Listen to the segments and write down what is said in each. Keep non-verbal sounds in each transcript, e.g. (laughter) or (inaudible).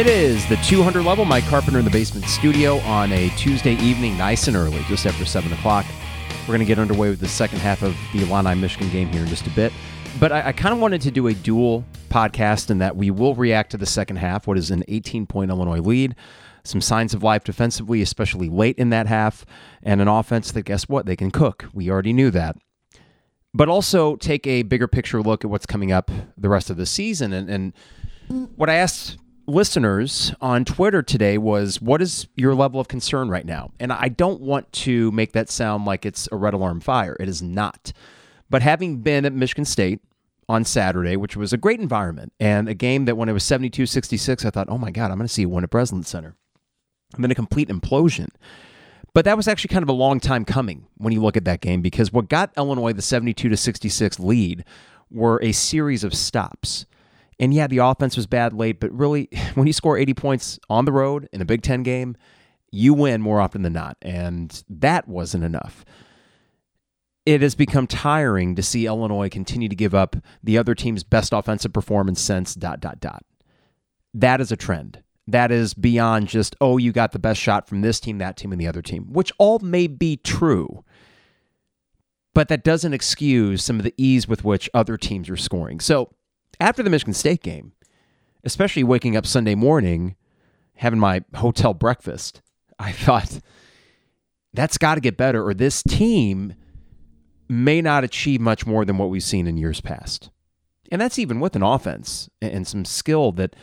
It is the 200 level. Mike Carpenter in the basement studio on a Tuesday evening, nice and early, just after 7 o'clock. We're going to get underway with the second half of the Illini Michigan game here in just a bit. But I, I kind of wanted to do a dual podcast in that we will react to the second half, what is an 18 point Illinois lead, some signs of life defensively, especially late in that half, and an offense that, guess what, they can cook. We already knew that. But also take a bigger picture look at what's coming up the rest of the season. And, and what I asked listeners on Twitter today was what is your level of concern right now? And I don't want to make that sound like it's a red alarm fire. It is not. But having been at Michigan State on Saturday, which was a great environment and a game that when it was 72 66, I thought, oh my God, I'm going to see win at Breslin Center. And then a complete implosion. But that was actually kind of a long time coming when you look at that game because what got Illinois the 72 to 66 lead were a series of stops. And yeah, the offense was bad late, but really, (laughs) when you score 80 points on the road in a Big Ten game, you win more often than not. And that wasn't enough. It has become tiring to see Illinois continue to give up the other team's best offensive performance since dot, dot, dot. That is a trend. That is beyond just, oh, you got the best shot from this team, that team, and the other team, which all may be true. But that doesn't excuse some of the ease with which other teams are scoring. So, after the Michigan State game, especially waking up Sunday morning, having my hotel breakfast, (laughs) I thought that's got to get better, or this team may not achieve much more than what we've seen in years past. And that's even with an offense and some skill that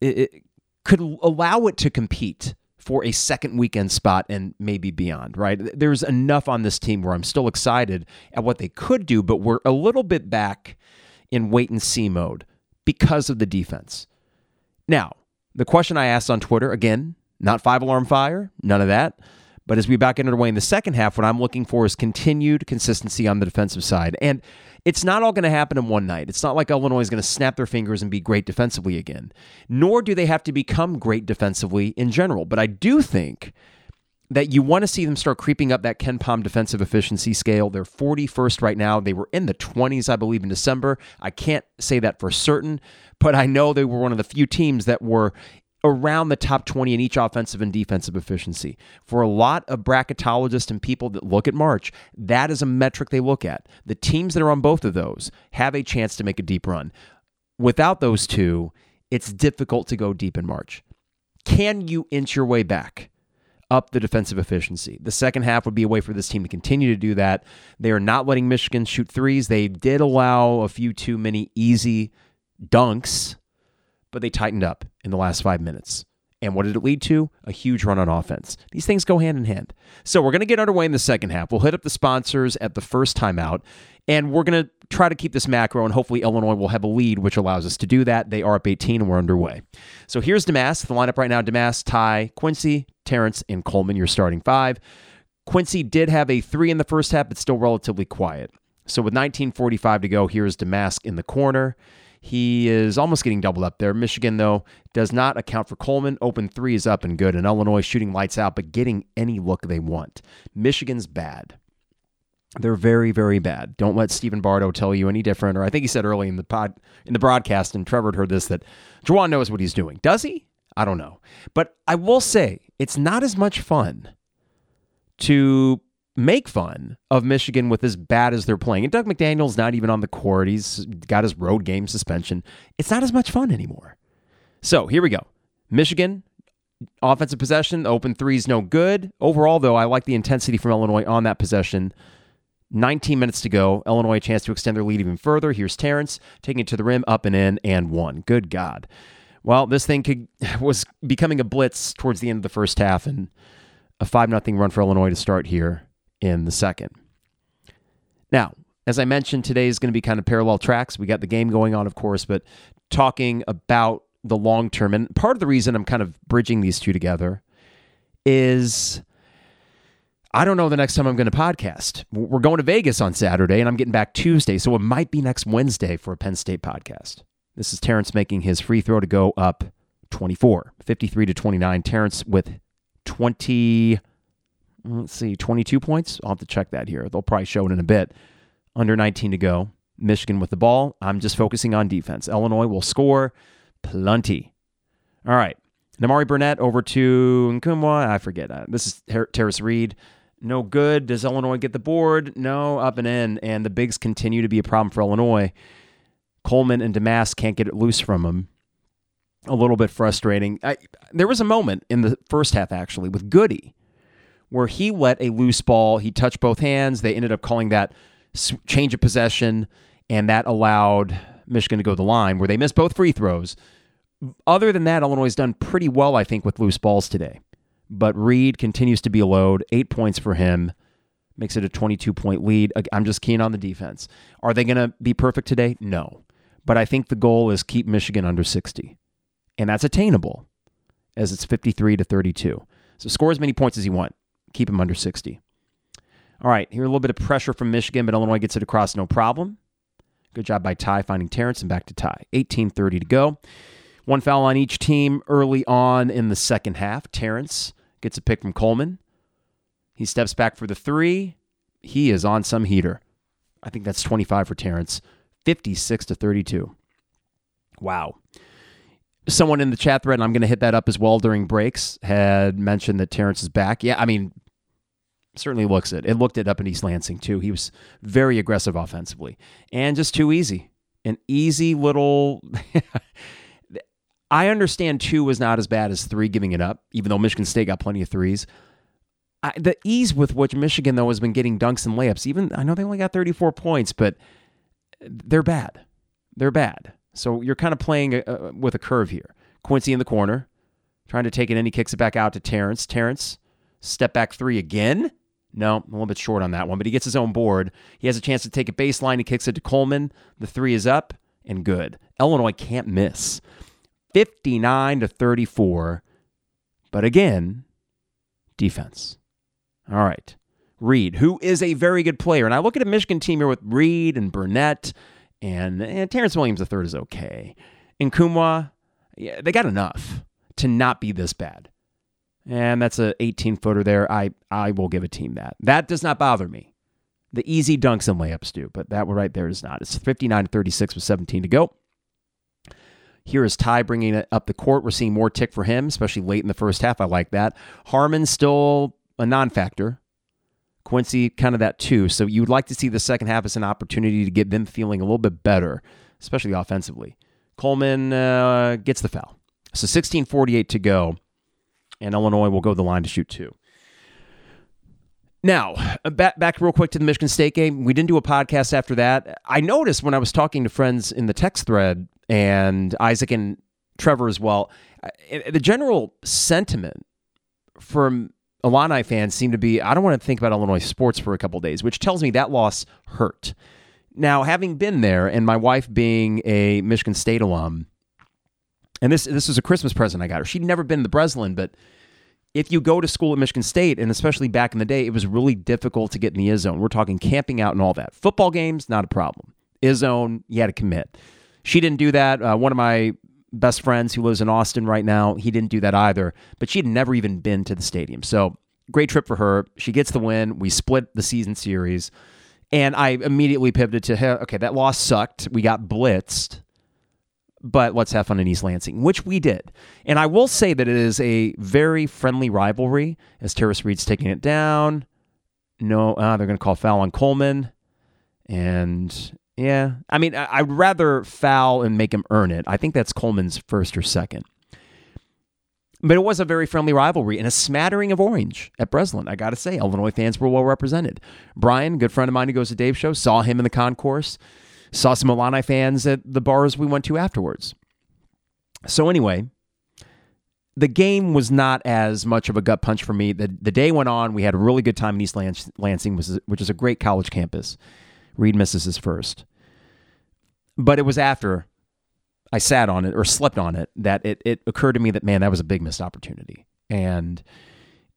it could allow it to compete for a second weekend spot and maybe beyond, right? There's enough on this team where I'm still excited at what they could do, but we're a little bit back in wait and see mode because of the defense. Now, the question I asked on Twitter, again, not five alarm fire, none of that. But as we back into the way in the second half, what I'm looking for is continued consistency on the defensive side. And it's not all going to happen in one night. It's not like Illinois is going to snap their fingers and be great defensively again, nor do they have to become great defensively in general. But I do think that you want to see them start creeping up that KenPom defensive efficiency scale. They're 41st right now. They were in the 20s, I believe, in December. I can't say that for certain, but I know they were one of the few teams that were around the top 20 in each offensive and defensive efficiency. For a lot of bracketologists and people that look at March, that is a metric they look at. The teams that are on both of those have a chance to make a deep run. Without those two, it's difficult to go deep in March. Can you inch your way back? Up the defensive efficiency. The second half would be a way for this team to continue to do that. They are not letting Michigan shoot threes. They did allow a few too many easy dunks, but they tightened up in the last five minutes. And what did it lead to? A huge run on offense. These things go hand in hand. So we're going to get underway in the second half. We'll hit up the sponsors at the first timeout, and we're going to try to keep this macro, and hopefully Illinois will have a lead, which allows us to do that. They are up 18, and we're underway. So here's Domask. The lineup right now Domask, Ty, Quincy, Terrence, and Coleman, your starting five. Quincy did have a three in the first half, but still relatively quiet. So with 19.45 to go, here's Domask in the corner. He is almost getting doubled up there. Michigan, though, does not account for Coleman. Open three is up and good, and Illinois shooting lights out, but getting any look they want. Michigan's bad. They're very, very bad. Don't let Stephen Bardo tell you any different. Or I think he said early in the pod in the broadcast, and Trevor heard this that Juwan knows what he's doing. Does he? I don't know. But I will say it's not as much fun to make fun of Michigan with as bad as they're playing. And Dug McDaniel's not even on the court. He's got his road game suspension. It's not as much fun anymore. So here we go. Michigan, offensive possession, open threes, no good. Overall, though, I like the intensity from Illinois on that possession. 19 minutes to go. Illinois a chance to extend their lead even further. Here's Terrence taking it to the rim, up and in, and one. Good God. Well, this thing could, (laughs) was becoming a blitz towards the end of the first half, and a 5 0 run for Illinois to start here in the second. Now, as I mentioned, today is going to be kind of parallel tracks. We got the game going on, of course, but talking about the long term. And part of the reason I'm kind of bridging these two together is I don't know the next time I'm going to podcast. We're going to Vegas on Saturday and I'm getting back Tuesday. So it might be next Wednesday for a Penn State podcast. This is Terrence making his free throw to go up 24, 53 to 29. Terrence with 20, mm, let's see, 22 points. I'll have to check that here. They'll probably show it in a bit. Under 19 to go. Michigan with the ball. I'm just focusing on defense. Illinois will score plenty. All right. Nimari Burnett over to Nkamhoua. I forget. This is Ter- Tarris Reed. No good. Does Illinois get the board? No, up and in. And the bigs continue to be a problem for Illinois. Coleman and Domask can't get it loose from him. A little bit frustrating. I, there was a moment in the first half, actually, with Goody, where he let a loose ball. He touched both hands. They ended up calling that change of possession, and that allowed Michigan to go to the line, where they missed both free throws. Other than that, Illinois has done pretty well, I think, with loose balls today. But Reed continues to be a load. Eight points for him makes it a 22 point lead. I'm just keen on the defense. Are they going to be perfect today? No. But I think the goal is keep Michigan under 60. And that's attainable as it's 53 to 32. So score as many points as you want. Keep him under 60. All right, here a little bit of pressure from Michigan, but Illinois gets it across no problem. Good job by Ty finding Terrence and back to Ty. 18:30 to go. One foul on each team early on in the second half. Terrence gets a pick from Coleman. He steps back for the three. He is on some heater. I think that's 25 for Terrence. 56 to 32. Wow. Someone in the chat thread, and I'm going to hit that up as well during breaks, had mentioned that Terrence is back. Yeah, I mean, certainly looks it. It looked it up in East Lansing too. He was very aggressive offensively and just too easy. An easy little. (laughs) I understand two was not as bad as three giving it up, even though Michigan State got plenty of threes. I, the ease with which Michigan though has been getting dunks and layups, even I know they only got 34 points, but they're bad. They're bad. So you're kind of playing a, a, with a curve here. Quincy in the corner, trying to take it in. He kicks it back out to Terrence. Terrence, step back three again. No, a little bit short on that one, but he gets his own board. He has a chance to take a baseline. He kicks it to Coleman. The three is up and good. Illinois can't miss. 59 to 34. But again, defense. All right. Reed, who is a very good player. And I look at a Michigan team here with Reed and Burnett and, and Terrence Williams III is okay. And Kumwa, yeah, they got enough to not be this bad. And that's a 18 footer there. I, I will give a team that. That does not bother me. The easy dunks and layups do, but that one right there is not. It's 59 to 36 with 17 to go. Here is Ty bringing it up the court. We're seeing more tick for him, especially late in the first half. I like that. Harmon still a non factor. Quincy, kind of that too. So you would like to see the second half as an opportunity to get them feeling a little bit better, especially offensively. Coleman uh, gets the foul. So 16:48 to go, and Illinois will go the line to shoot two. Now, uh, back back real quick to the Michigan State game. We didn't do a podcast after that. I noticed when I was talking to friends in the text thread and Isaac and Trevor as well, the general sentiment from Illini fans seemed to be, I don't want to think about Illinois sports for a couple days, which tells me that loss hurt. Now, having been there and my wife being a Michigan State alum, and this this was a Christmas present I got her. She'd never been to Breslin, but if you go to school at Michigan State, and especially back in the day, it was really difficult to get in the Izzone. We're talking camping out and all that. Football games, not a problem. Izzone, you had to commit. She didn't do that. Uh, one of my best friends who lives in Austin right now, he didn't do that either, but she had never even been to the stadium. So great trip for her. She gets the win. We split the season series. And I immediately pivoted to, okay, that loss sucked. We got blitzed, but let's have fun in East Lansing, which we did. And I will say that it is a very friendly rivalry as Tarris Reed's taking it down. No, uh, they're going to call foul on Coleman. And yeah, I mean, I'd rather foul and make him earn it. I think that's Coleman's first or second. But it was a very friendly rivalry and a smattering of orange at Breslin. I got to say, Illinois fans were well represented. Brian, good friend of mine who goes to Dave's show, saw him in the concourse, saw some Illini fans at the bars we went to afterwards. So, anyway, the game was not as much of a gut punch for me. The, the day went on. We had a really good time in East Lansing, which is a great college campus. Reed misses his first. But it was after I sat on it or slept on it that it, it occurred to me that, man, that was a big missed opportunity. And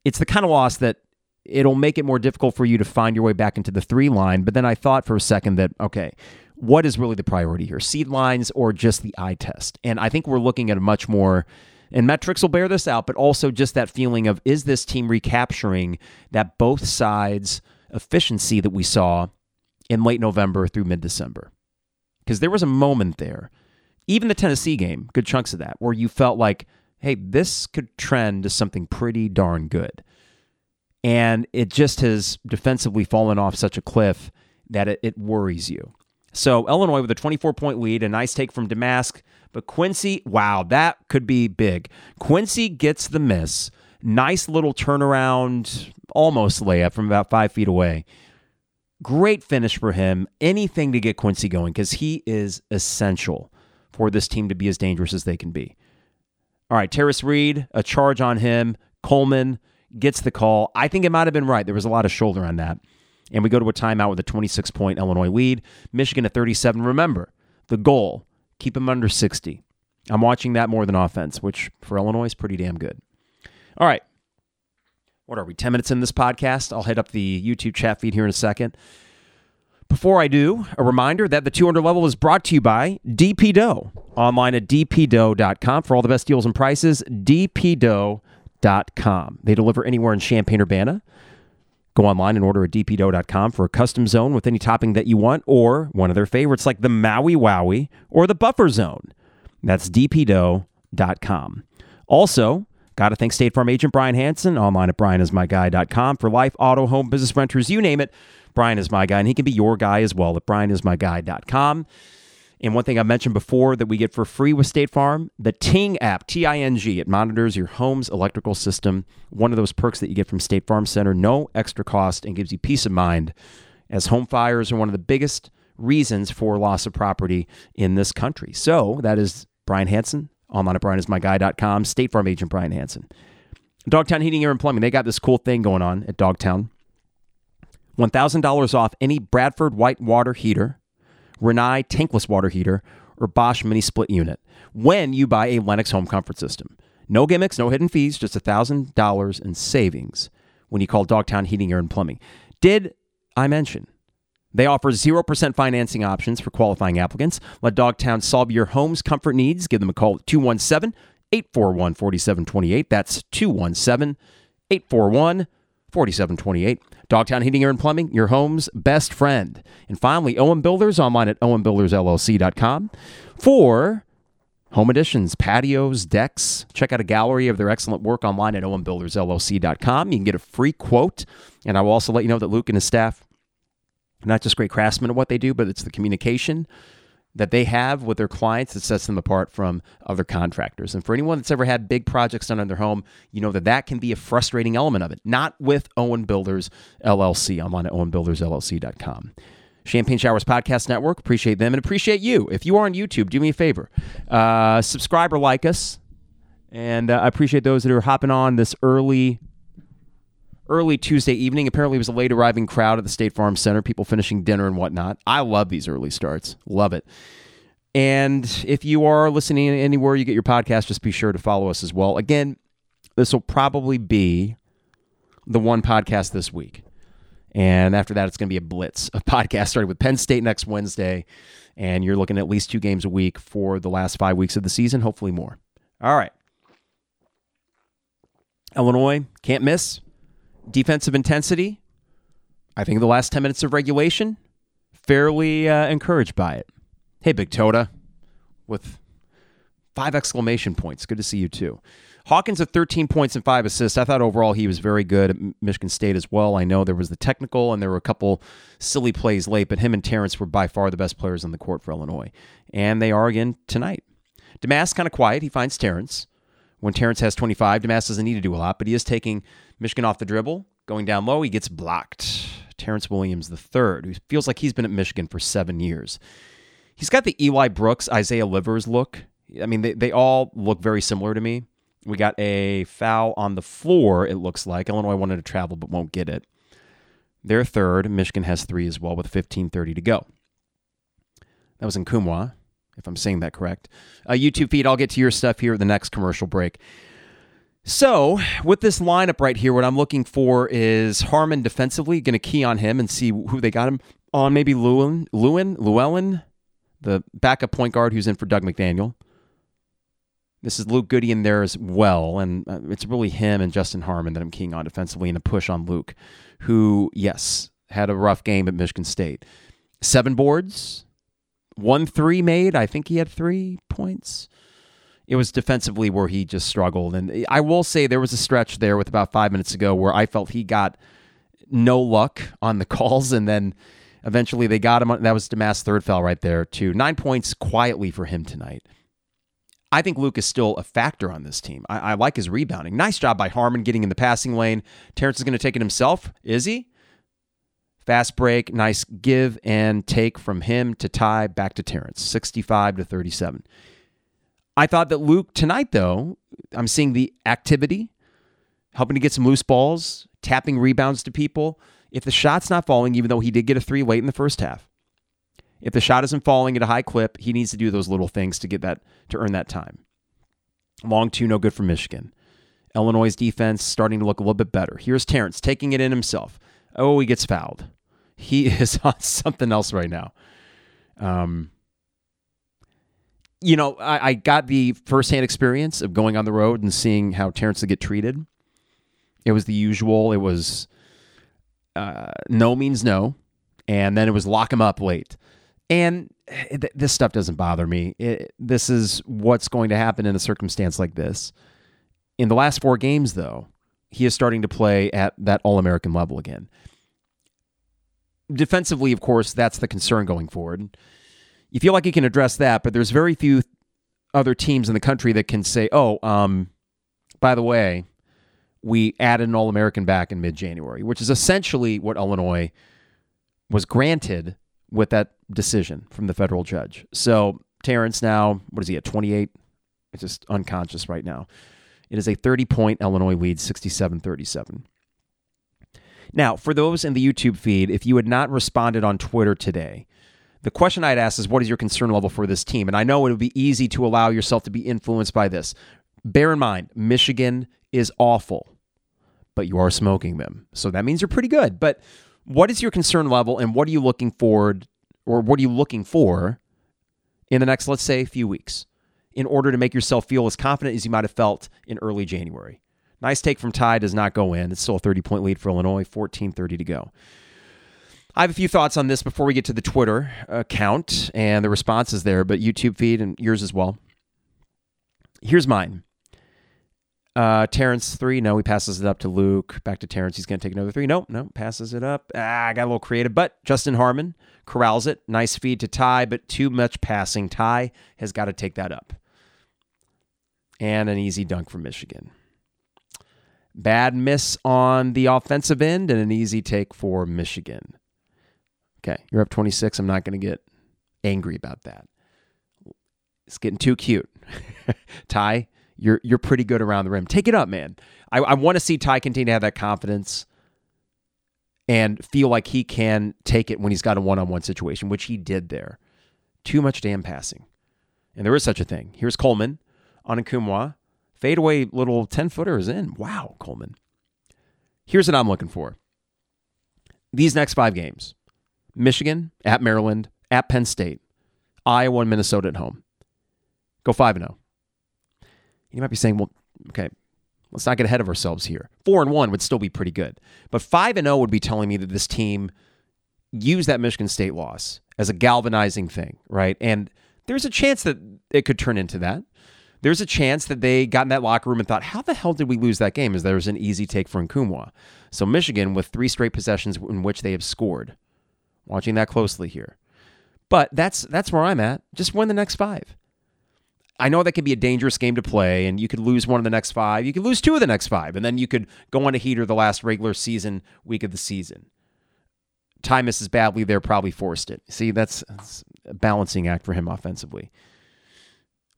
it's the kind of loss that it'll make it more difficult for you to find your way back into the three line. But then I thought for a second that, okay, what is really the priority here? Seed lines or just the eye test? And I think we're looking at a much more, and metrics will bear this out, but also just that feeling of is this team recapturing that both sides efficiency that we saw in late November through mid December? Because there was a moment there, even the Tennessee game, good chunks of that, where you felt like, hey, this could trend to something pretty darn good. And it just has defensively fallen off such a cliff that it, it worries you. So Illinois with a 24 point lead, a nice take from Domask. But Quincy, wow, that could be big. Quincy gets the miss. Nice little turnaround, almost layup from about five feet away. Great finish for him. Anything to get Quincy going because he is essential for this team to be as dangerous as they can be. All right, Tarris Reed, a charge on him. Coleman gets the call. I think it might have been right. There was a lot of shoulder on that. And we go to a timeout with a 26 point Illinois lead. Michigan at 37. Remember, the goal keep them under 60. I'm watching that more than offense, which for Illinois is pretty damn good. All right. What are we, 10 minutes in this podcast? I'll hit up the YouTube chat feed here in a second. Before I do, a reminder that the 200 level is brought to you by DP Dough. Online at dpdough.com for all the best deals and prices. dpdough.com. They deliver anywhere in Champaign Urbana. Go online and order at dpdough.com for a custom zone with any topping that you want, or one of their favorites like the Maui Wowie or the Buffer Zone. That's dpdough.com. Also, got to thank State Farm agent Brian Hanson online at brianismyguy.com for life, auto, home, business renters, you name it. Brian is my guy, and he can be your guy as well at brianismyguy.com. And one thing I mentioned before that we get for free with State Farm, the Ting app, T I N G. It monitors your home's electrical system. One of those perks that you get from State Farm Center, no extra cost, and gives you peace of mind as home fires are one of the biggest reasons for loss of property in this country. So that is Brian Hanson, online at brianismyguy.com, State Farm agent Brian Hanson. Dogtown Heating, Air, and Plumbing, they got this cool thing going on at Dogtown. $1,000 off any Bradford white water heater Rinnai tankless water heater, or Bosch mini split unit when you buy a Lennox home comfort system. No gimmicks, no hidden fees, just $1,000 in savings when you call Dogtown Heating, Air, and Plumbing. Did I mention? They offer 0% financing options for qualifying applicants. Let Dogtown solve your home's comfort needs. Give them a call at 217 841 4728. That's 217 841 4728. Dogtown Heating, Air, and Plumbing, your home's best friend. And finally, Owen Builders, online at owenbuildersllc.com for home additions, patios, decks. Check out a gallery of their excellent work online at owenbuildersllc.com. You can get a free quote. And I will also let you know that Luke and his staff, not just great craftsmen at what they do, but it's the communication that they have with their clients that sets them apart from other contractors. And for anyone that's ever had big projects done on their home, you know that that can be a frustrating element of it. Not with Owen Builders LLC. I'm on owenbuildersllc.com. Champagne Showers Podcast Network. Appreciate them and appreciate you. If you are on YouTube, do me a favor. Uh, subscribe or like us. And uh, I appreciate those that are hopping on this early early Tuesday evening. Apparently, it was a late arriving crowd at the State Farm Center, people finishing dinner and whatnot. I love these early starts. Love it. And if you are listening anywhere you get your podcast, just be sure to follow us as well. Again, this will probably be the one podcast this week. And after that, it's going to be a blitz of (laughs) podcasts starting with Penn State next Wednesday. And you're looking at least two games a week for the last five weeks of the season, hopefully more. All right. Illinois can't miss defensive intensity, I think the last 10 minutes of regulation, fairly uh, encouraged by it. Hey, Big Tota, with five exclamation points. Good to see you too. Hawkins at 13 points and five assists. I thought overall he was very good at Michigan State as well. I know there was the technical and there were a couple silly plays late, but him and Terrence were by far the best players on the court for Illinois. And they are again tonight. Domask kind of quiet. He finds Terrence. When Terrence has 25, Domask doesn't need to do a lot, but he is taking Michigan off the dribble, going down low. He gets blocked. Terrence Williams III, who feels like he's been at Michigan for seven years. He's got the Eli Brooks, Isaiah Livers look. I mean, they, they all look very similar to me. We got a foul on the floor, it looks like. Illinois wanted to travel but won't get it. They're third. Michigan has three as well with 15.30 to go. That was in Kumwa, if I'm saying that correct. Uh, YouTube feed, I'll get to your stuff here at the next commercial break. So, with this lineup right here, what I'm looking for is Harmon defensively, going to key on him and see who they got him on. Maybe Lewin, Lewin, Llewellyn, the backup point guard who's in for Dug McDaniel. This is Luke Goode in there as well, and uh, it's really him and Justin Harmon that I'm keying on defensively and a push on Luke, who, yes, had a rough game at Michigan State. Seven boards, one three made. I think he had three points It was defensively where he just struggled. And I will say there was a stretch there with about five minutes ago where I felt he got no luck on the (laughs) calls. And then eventually they got him. On, that was Domask's third foul right there, too. Nine points quietly for him tonight. I think Luke is still a factor on this team. I, I like his rebounding. Nice job by Harmon getting in the passing lane. Terrence is going to take it himself. Is he? Fast break, nice give and take from him to Ty back to Terrence, 65 to 37. I thought that Luke tonight, though, I'm seeing the activity, helping to get some loose balls, tapping rebounds to people. If the shot's not falling, even though he did get a three late in the first half, if the shot isn't falling at a high clip, he needs to do those little things to get that to earn that time. Long two, no good for Michigan. Illinois' defense starting to look a little bit better. Here's Terrence taking it in himself. Oh, he gets fouled. He (laughs) is on something else right now. Um, you know, I, I got the firsthand experience of going on the road and seeing how Terrence would get treated. It was the usual. It was uh, no means no, and then it was lock him up late. And it, this stuff doesn't bother me. It, this is what's going to happen in a circumstance like this. In the last four games, though, he is starting to play at that All American level again. Defensively, of course, that's the concern going forward. You feel like you can address that, but there's very few other teams in the country that can say, oh, um, by the way, we added an All American back in mid January, which is essentially what Illinois was granted with that decision from the federal judge. So Terrence now, what is he at 28? It's just unconscious right now. It is a 30 point Illinois lead, 67 37. Now, for those in the YouTube feed, if you had not responded on Twitter today, the question I'd ask is what is your concern level for this team? And I know it would be easy to allow yourself to be influenced by this. Bear in mind, Michigan is awful, but you are smoking them. So that means you're pretty good. But what is your concern level and what are you looking forward or what are you looking for in the next, let's say, few weeks in order to make yourself feel as confident as you might have felt in early January? Nice take from Ty does not go in. It's still a 30 point lead for Illinois, 14 30 to go. I have a few thoughts on this before we get to the Twitter account and the responses there, but YouTube feed and yours as well. Here's mine. Uh, Terrence three. No, he passes it up to Luke. Back to Terrence. He's going to take another three. Nope, nope. Passes it up. Ah, I got a little creative, but Justin Harmon corrals it. Nice feed to Ty, but too much passing. Ty has got to take that up. And an easy dunk from Michigan. Bad miss on the offensive end and an easy take for Michigan. Okay, you're up 26. I'm not going to get angry about that. It's getting too cute. (laughs) Ty, you're you're pretty good around the rim. Take it up, man. I, I want to see Ty continue to have that confidence and feel like he can take it when he's got a one-on-one situation, which he did there. Too much damn passing. And there is such a thing. Here's Coleman on a Kumwa. Fadeaway little 10 footer is in. Wow, Coleman. Here's what I'm looking for. These next five games Michigan, at Maryland, at Penn State, Iowa, and Minnesota at home. Go 5 0. You might be saying, well, okay, let's not get ahead of ourselves here. 4 and 1 would still be pretty good. But 5 and 0 would be telling me that this team used that Michigan State loss as a galvanizing thing, right? And there's a chance that it could turn into that there's a chance that they got in that locker room and thought, how the hell did we lose that game? Is there's an easy take for Nkamhoua. So Michigan with three straight possessions in which they have scored. Watching that closely here. But that's that's where I'm at. Just win the next five. I know that could be a dangerous game to play, and you could lose one of the next five. You could lose two of the next five, and then you could go on a heater the last regular season week of the season. Time misses badly there, probably forced it. See, that's, that's a balancing act for him offensively.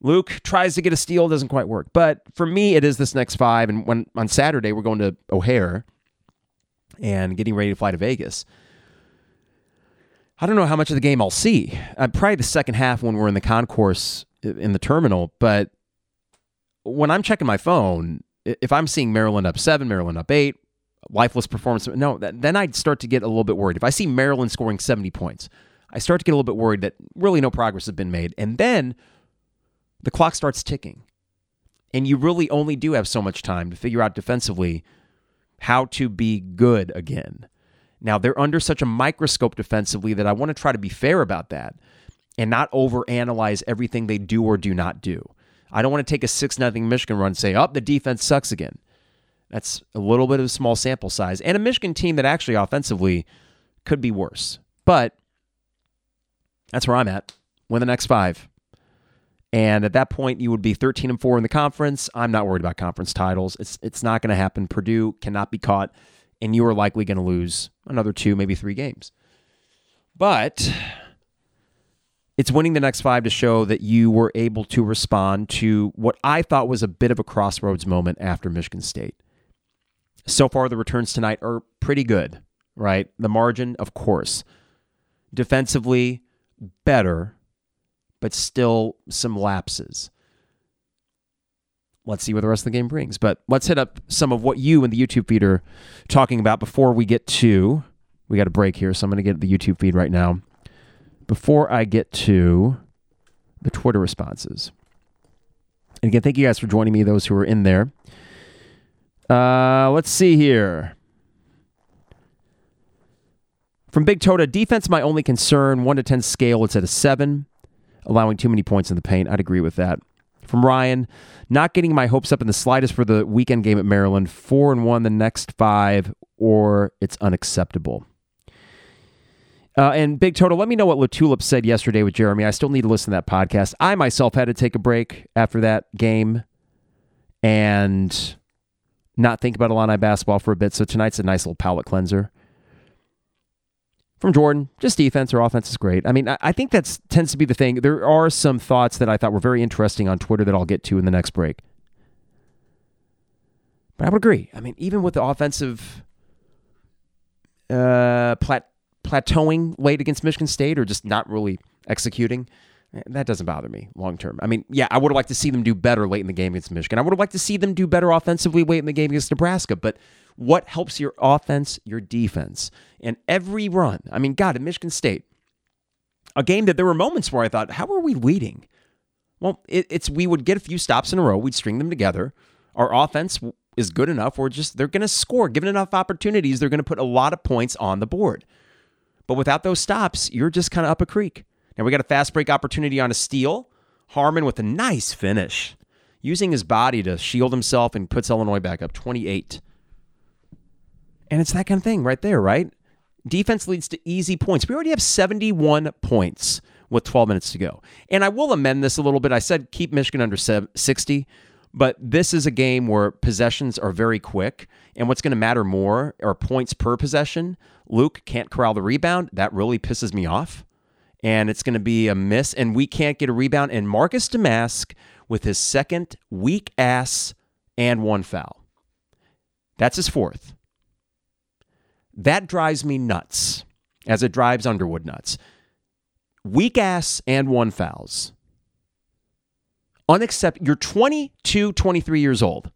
Luke tries to get a steal, doesn't quite work. But for me, it is this next five. And when on Saturday we're going to O'Hare and getting ready to fly to Vegas. I don't know how much of the game I'll see. Uh, probably the second half when we're in the concourse in the terminal. But when I'm checking my phone, if I'm seeing Maryland up seven, Maryland up eight, lifeless performance, no, then I'd start to get a little bit worried. If I see Maryland scoring 70 points, I start to get a little bit worried that really no progress has been made. And then the clock starts ticking. And you really only do have so much time to figure out defensively how to be good again. Now, they're under such a microscope defensively that I want to try to be fair about that and not overanalyze everything they do or do not do. I don't want to take a 6 nothing Michigan run and say, oh, the defense sucks again. That's a little bit of a small sample size. And a Michigan team that actually offensively could be worse. But that's where I'm at. Win the next five. And at that point, you would be 13 and 4 in the conference. I'm not worried about conference titles. It's it's not going to happen. Purdue cannot be caught, and you are likely going to lose another two, maybe three games. But it's winning the next five to show that you were able to respond to what I thought was a bit of a crossroads moment after Michigan State. So far, the returns tonight are pretty good, right? The margin, of course. Defensively, better, but still some lapses. Let's see what the rest of the game brings. But let's hit up some of what you and the YouTube feed are talking about before we get to. We got a break here, so I'm going to get the YouTube feed right now. Before I get to the Twitter responses. And again, thank you guys for joining me, those who are in there. Uh, let's see here. From Big Tota, defense my only concern. One to ten scale, it's at a seven, allowing too many points in the paint. I'd agree with that. From Ryan, not getting my hopes up in the slightest for the weekend game at Maryland. Four and one the next five, or it's unacceptable. Uh, and Big Toto, let me know what Latulip said yesterday with Jeremy. I still need to listen to that podcast. I myself had to take a break after that game and not think about Illini basketball for a bit. So tonight's a nice little palate cleanser. From Jordan, just defense or offense is great. I mean, I, I think that tends to be the thing. There are some thoughts that I thought were very interesting on Twitter that I'll get to in the next break. But I would agree. I mean, even with the offensive uh, plat- plateauing late against Michigan State or just not really executing, that doesn't bother me long term. I mean, yeah, I would have liked to see them do better late in the game against Michigan. I would have liked to see them do better offensively late in the game against Nebraska. But what helps your offense? Your defense. And every run, I mean, God, at Michigan State, a game that there were moments where I thought, how are we leading? Well, it, it's we would get a few stops in a row, we'd string them together. Our offense is good enough. We're just they're going to score, given enough opportunities, they're going to put a lot of points on the board. But without those stops, you're just kind of up a creek. Now we got a fast break opportunity on a steal. Harmon with a nice finish, using his body to shield himself and puts Illinois back up 28. And it's that kind of thing right there, right? Defense leads to easy points. We already have 71 points with 12 minutes to go. And I will amend this a little bit. I said keep Michigan under 60, but this is a game where possessions are very quick. And what's going to matter more are points per possession. Luke can't corral the rebound. That really pisses me off. And it's going to be a miss. And we can't get a rebound. And Marcus Domask with his second weak ass and one foul. That's his fourth. That drives me nuts, as it drives Underwood nuts. Weak ass and one fouls. Unacceptable. You're 22, 23 years old.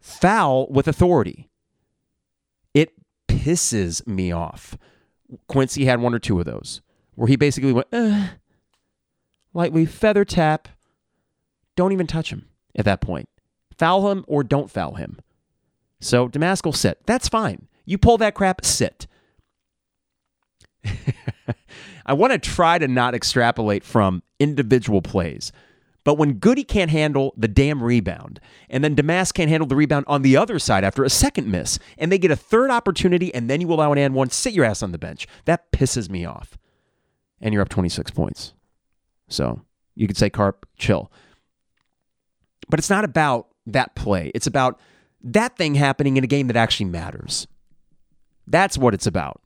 Foul with authority. It pisses me off. Quincy had one or two of those where he basically went, eh, lightly feather tap. Don't even touch him at that point. Foul him or don't foul him. So Damascus sit. That's fine. You pull that crap, sit. (laughs) I want to try to not extrapolate from individual plays. But when Goody can't handle the damn rebound, and then Domask can't handle the rebound on the other side after a second miss, and they get a third opportunity, and then you allow an and one, sit your ass on the bench. That pisses me off. And you're up 26 points. So you could say, Carp, chill. But it's not about that play. It's about that thing happening in a game that actually matters. That's what it's about.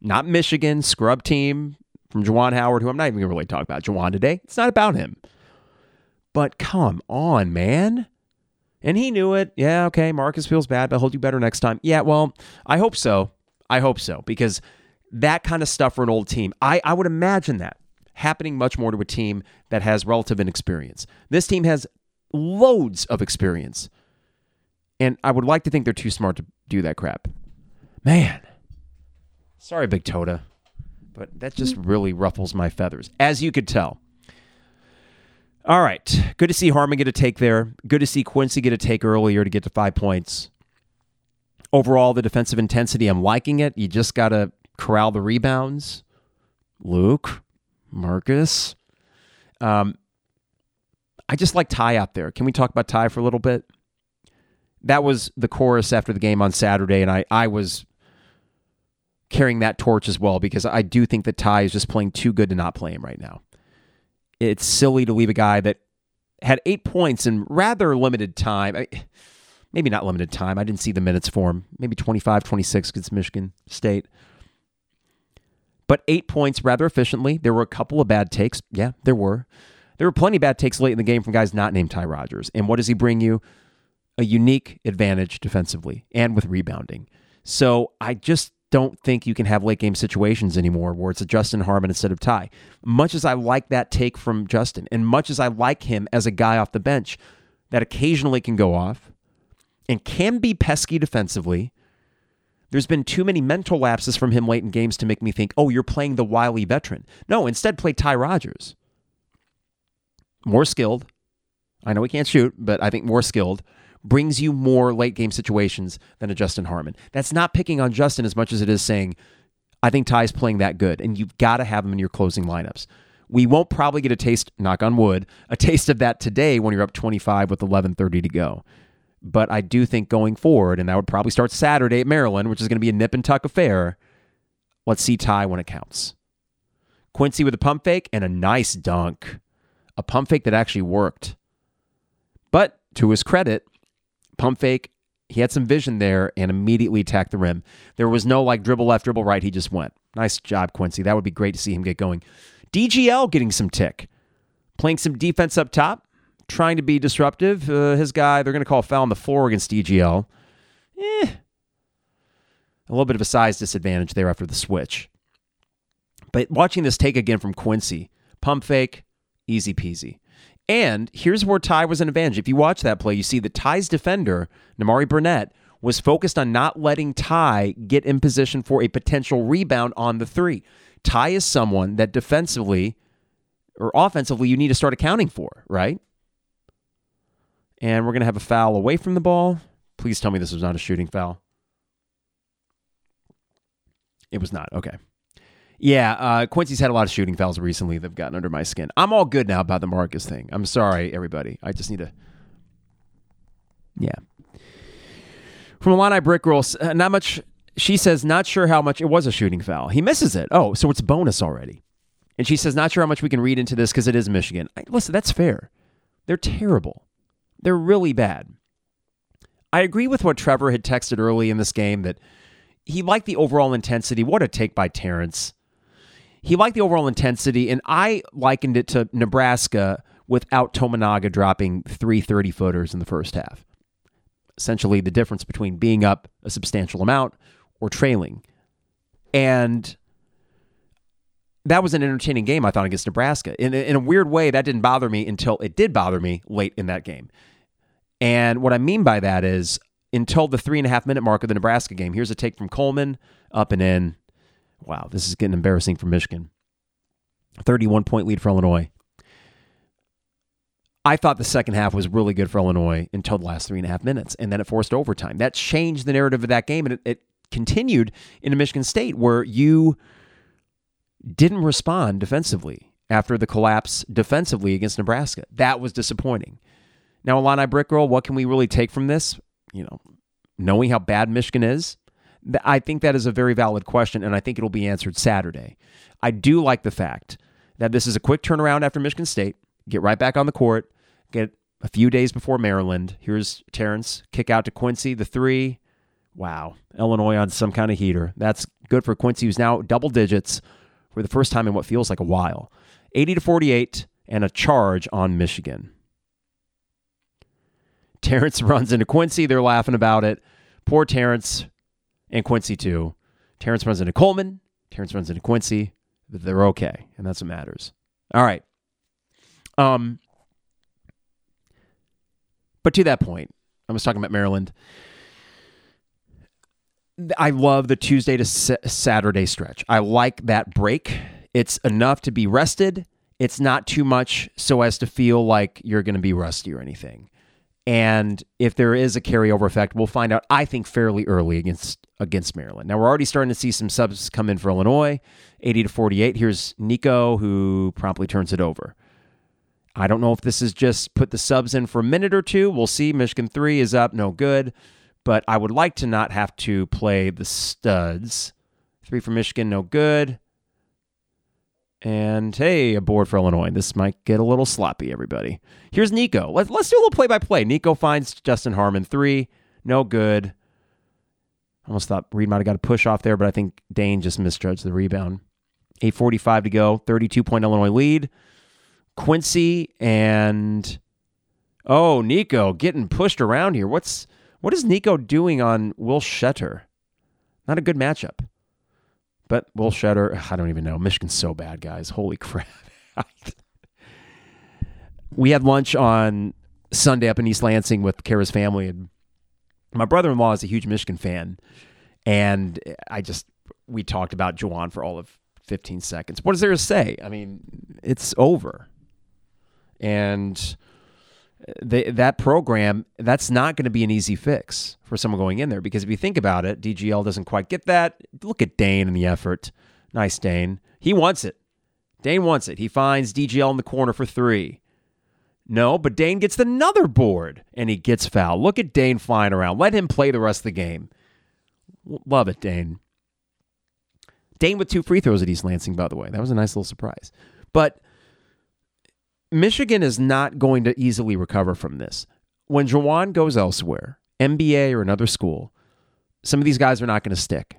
Not Michigan, scrub team from Juwan Howard, who I'm not even going to really talk about Juwan today. It's not about him. But come on, man. And he knew it. Yeah, okay, Marcus feels bad, but he'll do better next time. Yeah, well, I hope so. I hope so. Because that kind of stuff for an old team, I, I would imagine that happening much more to a team that has relative inexperience. This team has loads of experience. And I would like to think they're too smart to do that crap. Man. Sorry, Big Tota. But that just really ruffles my feathers, as you could tell. All right. Good to see Harmon get a take there. Good to see Quincy get a take earlier to get to five points. Overall, the defensive intensity, I'm liking it. You just got to corral the rebounds. Luke, Marcus. Um, I just like Ty out there. Can we talk about Ty for a little bit? That was the chorus after the game on Saturday, and I, I was carrying that torch as well because I do think that Ty is just playing too good to not play him right now. It's silly to leave a guy that had eight points in rather limited time. I, maybe not limited time. I didn't see the minutes for him. Maybe 25, 26 against Michigan State. But eight points rather efficiently. There were a couple of bad takes. Yeah, there were. There were plenty of bad takes late in the game from guys not named Ty Rodgers. And what does he bring you? A unique advantage defensively and with rebounding. So I just don't think you can have late game situations anymore where it's a Justin Harmon instead of Ty. Much as I like that take from Justin, and much as I like him as a guy off the bench that occasionally can go off and can be pesky defensively, there's been too many mental lapses from him late in games to make me think, oh, you're playing the wily veteran. No, instead play Ty Rodgers. More skilled. I know he can't shoot, but I think more skilled brings you more late game situations than a Justin Harmon. That's not picking on Justin as much as it is saying, I think Ty's playing that good, and you've got to have him in your closing lineups. We won't probably get a taste, knock on wood, a taste of that today when you're up 25 with 11:30 to go. But I do think going forward, and that would probably start Saturday at Maryland, which is going to be a nip and tuck affair. Let's see Ty when it counts. Quincy with a pump fake and a nice dunk, a pump fake that actually worked. But to his credit, pump fake. He had some vision there and immediately attacked the rim. There was no like dribble left, dribble right. He just went. Nice job, Quincy. That would be great to see him get going. DGL getting some tick, playing some defense up top, trying to be disruptive. Uh, his guy, they're going to call foul on the floor against DGL. Eh. A little bit of a size disadvantage there after the switch. But watching this take again from Quincy, pump fake, easy peasy. And here's where Ty was an advantage. If you watch that play, you see that Ty's defender, Nimari Burnett, was focused on not letting Ty get in position for a potential rebound on the three. Ty is someone that defensively or offensively you need to start accounting for, right? And we're going to have a foul away from the ball. Please tell me this was not a shooting foul. It was not. Okay. Yeah, uh, Quincy's had a lot of shooting fouls recently that've gotten under my skin. I'm all good now about the Marcus thing. I'm sorry, everybody. I just need to. Yeah. From Illini Brick Girls, uh, not much. She says, not sure how much it was a shooting foul. He misses it. Oh, so it's bonus already. And she says, not sure how much we can read into this because it is Michigan. I, listen, that's fair. They're terrible. They're really bad. I agree with what Trevor had texted early in this game that he liked the overall intensity. What a take by Terrence he liked the overall intensity, and I likened it to Nebraska without Tominaga dropping three 30 footers in the first half. Essentially, the difference between being up a substantial amount or trailing. And that was an entertaining game, I thought, against Nebraska. In, in a weird way, that didn't bother me until it did bother me late in that game. And what I mean by that is until the three and a half minute mark of the Nebraska game, here's a take from Coleman, up and in. Wow, this is getting embarrassing for Michigan. 31 point lead for Illinois. I thought the second half was really good for Illinois until the last three and a half minutes, and then it forced overtime. That changed the narrative of that game, and it, it continued into Michigan State, where you didn't respond defensively after the collapse defensively against Nebraska. That was disappointing. Now, Illini Brick Girl, what can we really take from this? You know, knowing how bad Michigan is, I think that is a very valid question, and I think it'll be answered Saturday. I do like the fact that this is a quick turnaround after Michigan State. Get right back on the court. Get a few days before Maryland. Here's Terrence. Kick out to Quincy, the three. Wow. Illinois on some kind of heater. That's good for Quincy, who's now double digits for the first time in what feels like a while. 80 to 48, and a charge on Michigan. Terrence (laughs) runs into Quincy. They're laughing about it. Poor Terrence and Quincy too. Terrence runs into Coleman. Terrence runs into Quincy. But they're okay, and that's what matters. All right. Um, but to that point, I was talking about Maryland. I love the Tuesday to Saturday stretch. I like that break. It's enough to be rested. It's not too much so as to feel like you're going to be rusty or anything. And if there is a carryover effect, we'll find out, I think, fairly early against against Maryland. Now we're already starting to see some subs come in for Illinois, 80 to 48. Here's Nico who promptly turns it over. I don't know if this is just put the subs in for a minute or two. We'll see. Michigan 3 is up, no good. But I would like to not have to play the studs. 3 for Michigan, no good. And hey, a board for Illinois. This might get a little sloppy, everybody. Here's Nico. Let's, let's do a little play by play. Nico finds Justin Harmon, 3, no good. Almost thought Reed might have got a push off there, but I think Dain just misjudged the rebound. 8.45 to go, 32 point Illinois lead. Quincy and oh, Nico getting pushed around here. What's what is Nico doing on Will Tschetter? Not a good matchup. But Will Tschetter, I don't even know. Michigan's so bad, guys. Holy (laughs) crap. we had lunch on Sunday up in East Lansing with Kara's family, and my brother in law is a huge Michigan fan. And I just, we talked about Juwan for all of 15 seconds. What is there to say? I mean, it's over. And they, that program, that's not going to be an easy fix for someone going in there because if you think about it, DGL doesn't quite get that. Look at Dain and the effort. Nice, Dain. He wants it. Dain wants it. He finds DGL in the corner for three. No, but Dain gets another board and he gets fouled. Look at Dain flying around. Let him play the rest of the game. Love it, Dain. Dain with two free throws at East Lansing, by the way. That was a nice little surprise. But Michigan is not going to easily recover from this. When Juwan goes elsewhere, NBA or another school, some of these guys are not going to stick.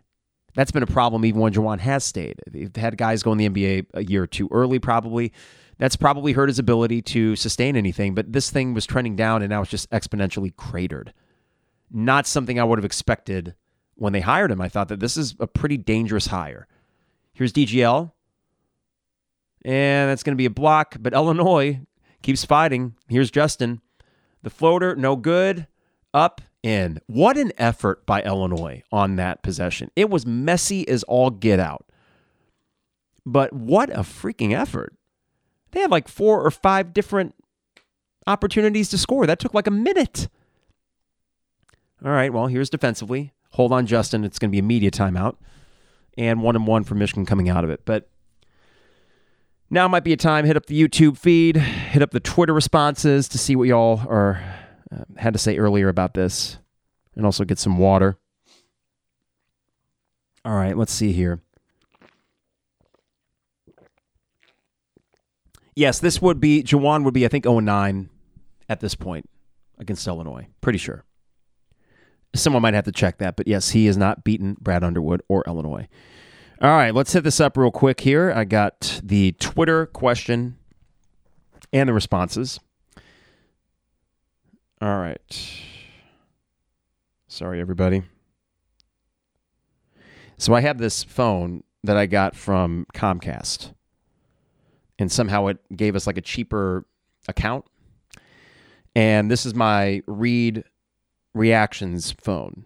That's been a problem even when Juwan has stayed. They've had guys go in the NBA a year or two early, probably. That's probably hurt his ability to sustain anything, but this thing was trending down and now it's just exponentially cratered. Not something I would have expected when they hired him. I thought that this is a pretty dangerous hire. Here's DGL. And that's going to be a block, but Illinois keeps fighting. Here's Justin. The floater, no good. Up, in. What an effort by Illinois on that possession. It was messy as all get out. But what a freaking effort. They had like four or five different opportunities to score. That took like a minute. All right, well, here's defensively. Hold on, Justin. It's going to be a media timeout. And one and one for Michigan coming out of it. But now might be a time hit up the YouTube feed, hit up the Twitter responses to see what y'all are uh, had to say earlier about this, and also get some water. All right, let's see here. Yes, this would be Juwan would be I think 0 9 at this point against Illinois. Pretty sure. Someone might have to check that, but yes, he has not beaten Brad Underwood or Illinois. All right, let's hit this up real quick here. I got the Twitter question and the responses. All right. Sorry, everybody. So I have this phone that I got from Comcast, and somehow it gave us like a cheaper account. And this is my Read Reactions phone.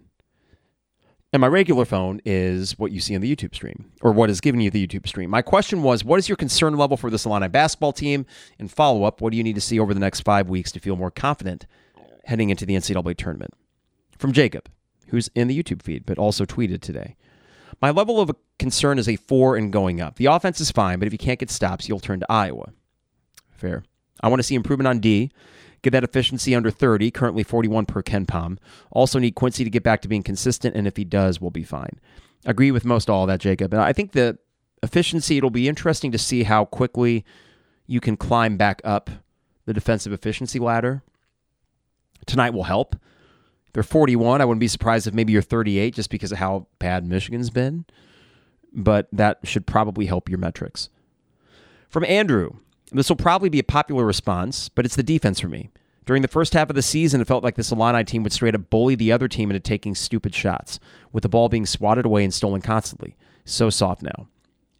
And my regular phone is what you see in the YouTube stream, or what is given you the YouTube stream. My question was, what is your concern level for this Illini basketball team? And follow up, what do you need to see over the next five weeks to feel more confident heading into the NCAA tournament? From Jacob, who's in the YouTube feed, but also tweeted today. My level of concern is a four and going up. The offense is fine, but if you can't get stops, you'll turn to Iowa. Fair. I want to see improvement on D. Get that efficiency under 30, currently 41 per KenPom. Also need Quincy to get back to being consistent, and if he does, we'll be fine. Agree with most all that, Jacob. And I think the efficiency, it'll be interesting to see how quickly you can climb back up the defensive efficiency ladder. Tonight will help. they're 41. I wouldn't be surprised if maybe you're 38 just because of how bad Michigan's been. But that should probably help your metrics. From Andrew, this will probably be a popular response, but it's the defense for me. During the first half of the season, it felt like this Illini team would straight up bully the other team into taking stupid shots, with the ball being swatted away and stolen constantly. So soft now.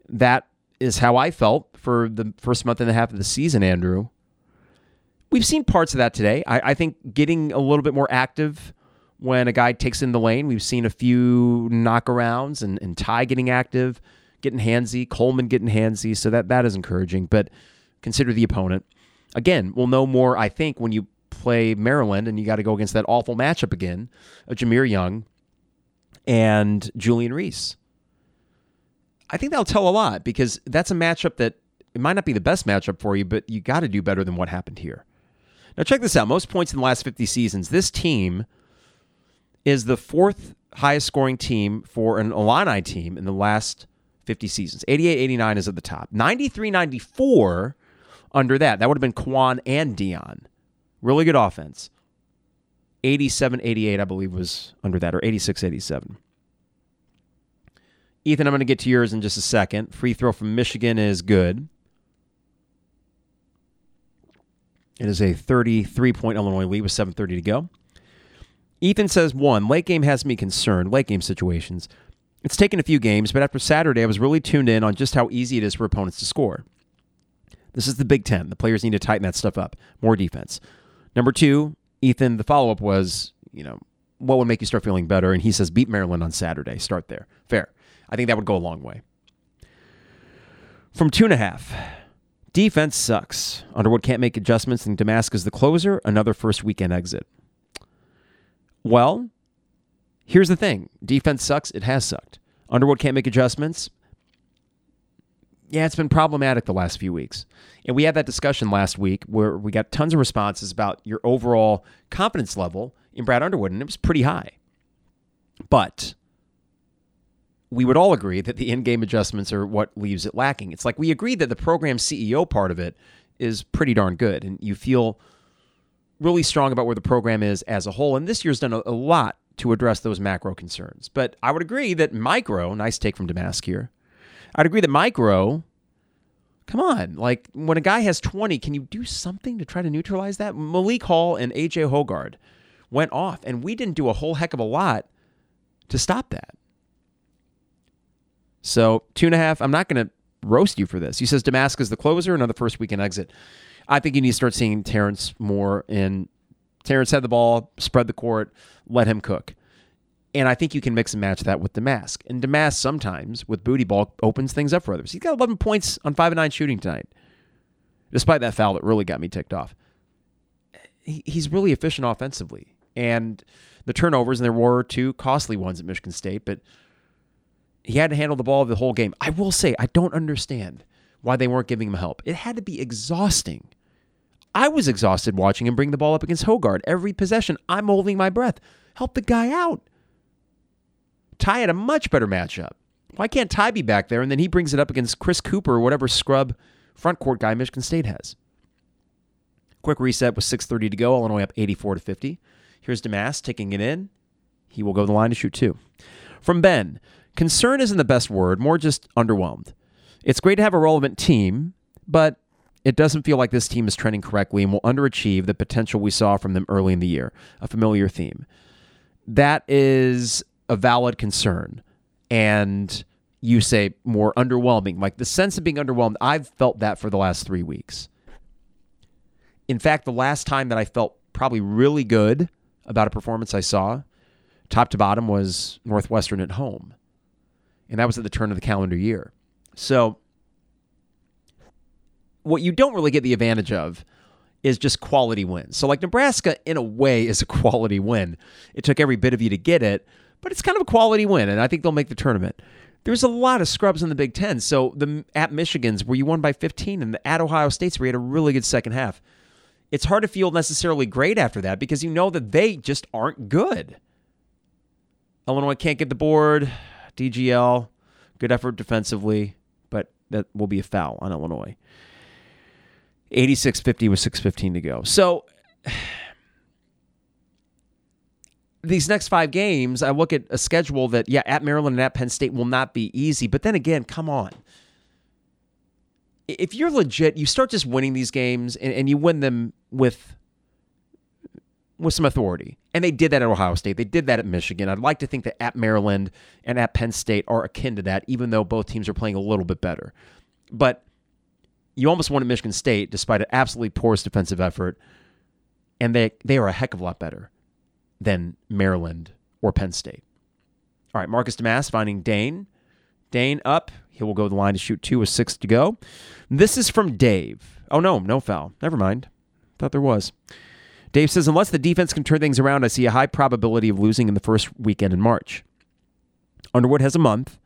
That is how I felt for the first month and a half of the season, Andrew. We've seen parts of that today. I, I think getting a little bit more active when a guy takes in the lane. We've seen a few knockarounds and, and Ty getting active, getting handsy, Coleman getting handsy. So that that is encouraging. But consider the opponent. Again, we'll know more, I think, when you play Maryland and you got to go against that awful matchup again of Jahmir Young and Julian Reese. I think that'll tell a lot because that's a matchup that it might not be the best matchup for you, but you got to do better than what happened here. Now, check this out. Most points in the last 50 seasons. This team is the fourth highest scoring team for an Illini team in the last 50 seasons. 88 89 is at the top. 93 94 under that. That would have been Quan and Dion. Really good offense. 87 88, I believe, was under that, or 86 87. Ethan, I'm going to get to yours in just a second. Free throw from Michigan is good. It is a 33 point Illinois lead with 7.30 to go. Ethan says, one, late game has me concerned, late game situations. It's taken a few games, but after Saturday, I was really tuned in on just how easy it is for opponents to score. This is the Big Ten. The players need to tighten that stuff up. More defense. Number two, Ethan, the follow up was, you know, what would make you start feeling better? And he says, beat Maryland on Saturday. Start there. Fair. I think that would go a long way. From two and a half, defense sucks. Underwood can't make adjustments, and Domask is the closer. Another first weekend exit. Well, here's the thing defense sucks. It has sucked. Underwood can't make adjustments yeah, it's been problematic the last few weeks. And we had that discussion last week where we got tons of responses about your overall confidence level in Brad Underwood, and it was pretty high. But we would all agree that the in game adjustments are what leaves it lacking. It's like we agree that the program CEO part of it is pretty darn good, and you feel really strong about where the program is as a whole. And this year's done a, a lot to address those macro concerns. But I would agree that micro, nice take from Domask here, I'd agree that micro, come on, like when a guy has 20, can you do something to try to neutralize that? Malik Hall and AJ Hoggard went off, and we didn't do a whole heck of a lot to stop that. So, two and a half, I'm not going to roast you for this. He says Damascus is the closer, another first weekend exit. I think you need to start seeing Terrence more in. Terrence had the ball, spread the court, let him cook. And I think you can mix and match that with Domask. And Domask sometimes, with booty ball, opens things up for others. He's got 11 points on 5 and 9 shooting tonight, despite that foul that really got me ticked off. He's really efficient offensively. And the turnovers, and there were two costly ones at Michigan State, but he had to handle the ball the whole game. I will say, I don't understand why they weren't giving him help. It had to be exhausting. I was exhausted watching him bring the ball up against Hoggard every possession. I'm holding my breath. Help the guy out. Ty had a much better matchup. Why can't Ty be back there and then he brings it up against Chris Cooper or whatever scrub front court guy Michigan State has? Quick reset with 6:30 to go. Illinois up 84 to 50. Here's Domask taking it in. He will go to the line to shoot two. From Ben, concern isn't the best word, more just underwhelmed. It's great to have a relevant team, but it doesn't feel like this team is trending correctly and will underachieve the potential we saw from them early in the year. A familiar theme. That is a valid concern and you say more underwhelming, like the sense of being underwhelmed, I've felt that for the last three weeks. In fact, the last time that I felt probably really good about a performance I saw, top to bottom, was Northwestern at home. And that was at the turn of the calendar year. So, what you don't really get the advantage of is just quality wins. So, like Nebraska, in a way, is a (laughs) quality win. It took every bit of you to get it, but it's kind of a quality win, and I think they'll make the tournament. There's a lot of scrubs in the Big Ten. So the at Michigan's where you won by 15, and the at Ohio State's where you had a really good second half. It's hard to feel necessarily great after that because you know that they just aren't good. Illinois can't get the board. DGL, good effort defensively, but that will be a foul on Illinois. 86 50 with 6.15 to go. So these next five games, I look at a schedule that, yeah, at Maryland and at Penn State will not be easy. But then again, come on. If you're legit, you start just winning these games and, and you win them with with some authority. And they did that at Ohio State. They did that at Michigan. I'd like to think that at Maryland and at Penn State are akin to that, even though both teams are playing a little bit better. But you almost won at Michigan State despite an absolutely porous defensive effort. And they, they are a heck of a lot better than Maryland or Penn State. All right, Marcus Domask finding Dain. Dain up. He will go the line to shoot two with six to go. This is from Dave. Oh, no, no foul. Never mind. Thought there was. Dave says, unless the defense can turn things around, I see a high probability of losing in the first weekend in March. Underwood has a month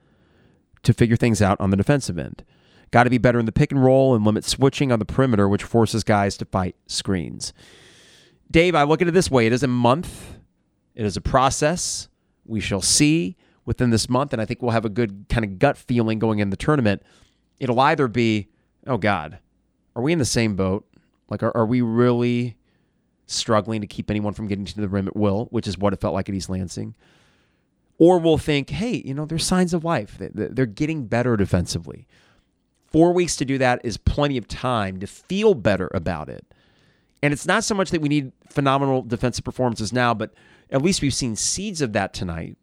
to figure things out on the defensive end. Got to be better in the pick and roll and limit switching on the perimeter, which forces guys to fight screens. Dave, I look at it this way it is a month, it is a process. We shall see within this month, and I think we'll have a good kind of gut feeling going in the tournament. It'll either be, oh God, are we in the same boat? Like, are, are we really struggling to keep anyone from getting to the rim at will, which is what it felt like at East Lansing? Or we'll think, hey, you know, there's signs of life. They're getting better defensively. Four weeks to do that is plenty of time to feel better about it. And it's not so much that we need phenomenal defensive performances now, but at least we've seen seeds of that tonight.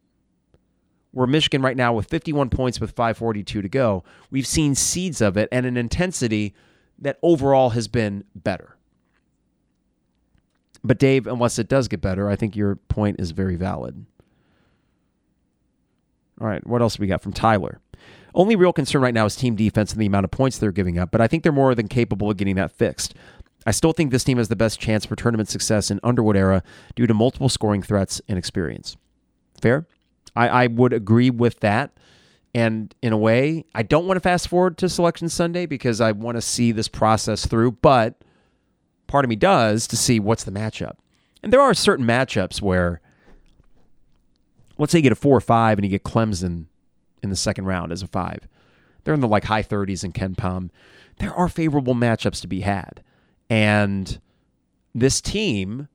Where Michigan right now with 51 points with 542 to go, we've seen seeds of it and an intensity that overall has been better. But Dave, unless it does get better, I think your point is very valid. All right, what else we got from Tyler? Only real concern right now is team defense and the amount of points they're giving up, but I think they're more than capable of getting that fixed. I still think this team has the best chance for tournament success in Underwood era due to multiple scoring threats and experience. Fair? I, I would agree with that. And in a way, I don't want to fast forward to Selection Sunday because I want to see this process through, but part of me does to see what's the matchup. And there are certain matchups where let's say you get a four or five and you get Clemson in the second round as a five. They're in the like high 30s in KenPom. There are favorable matchups to be had. And this team,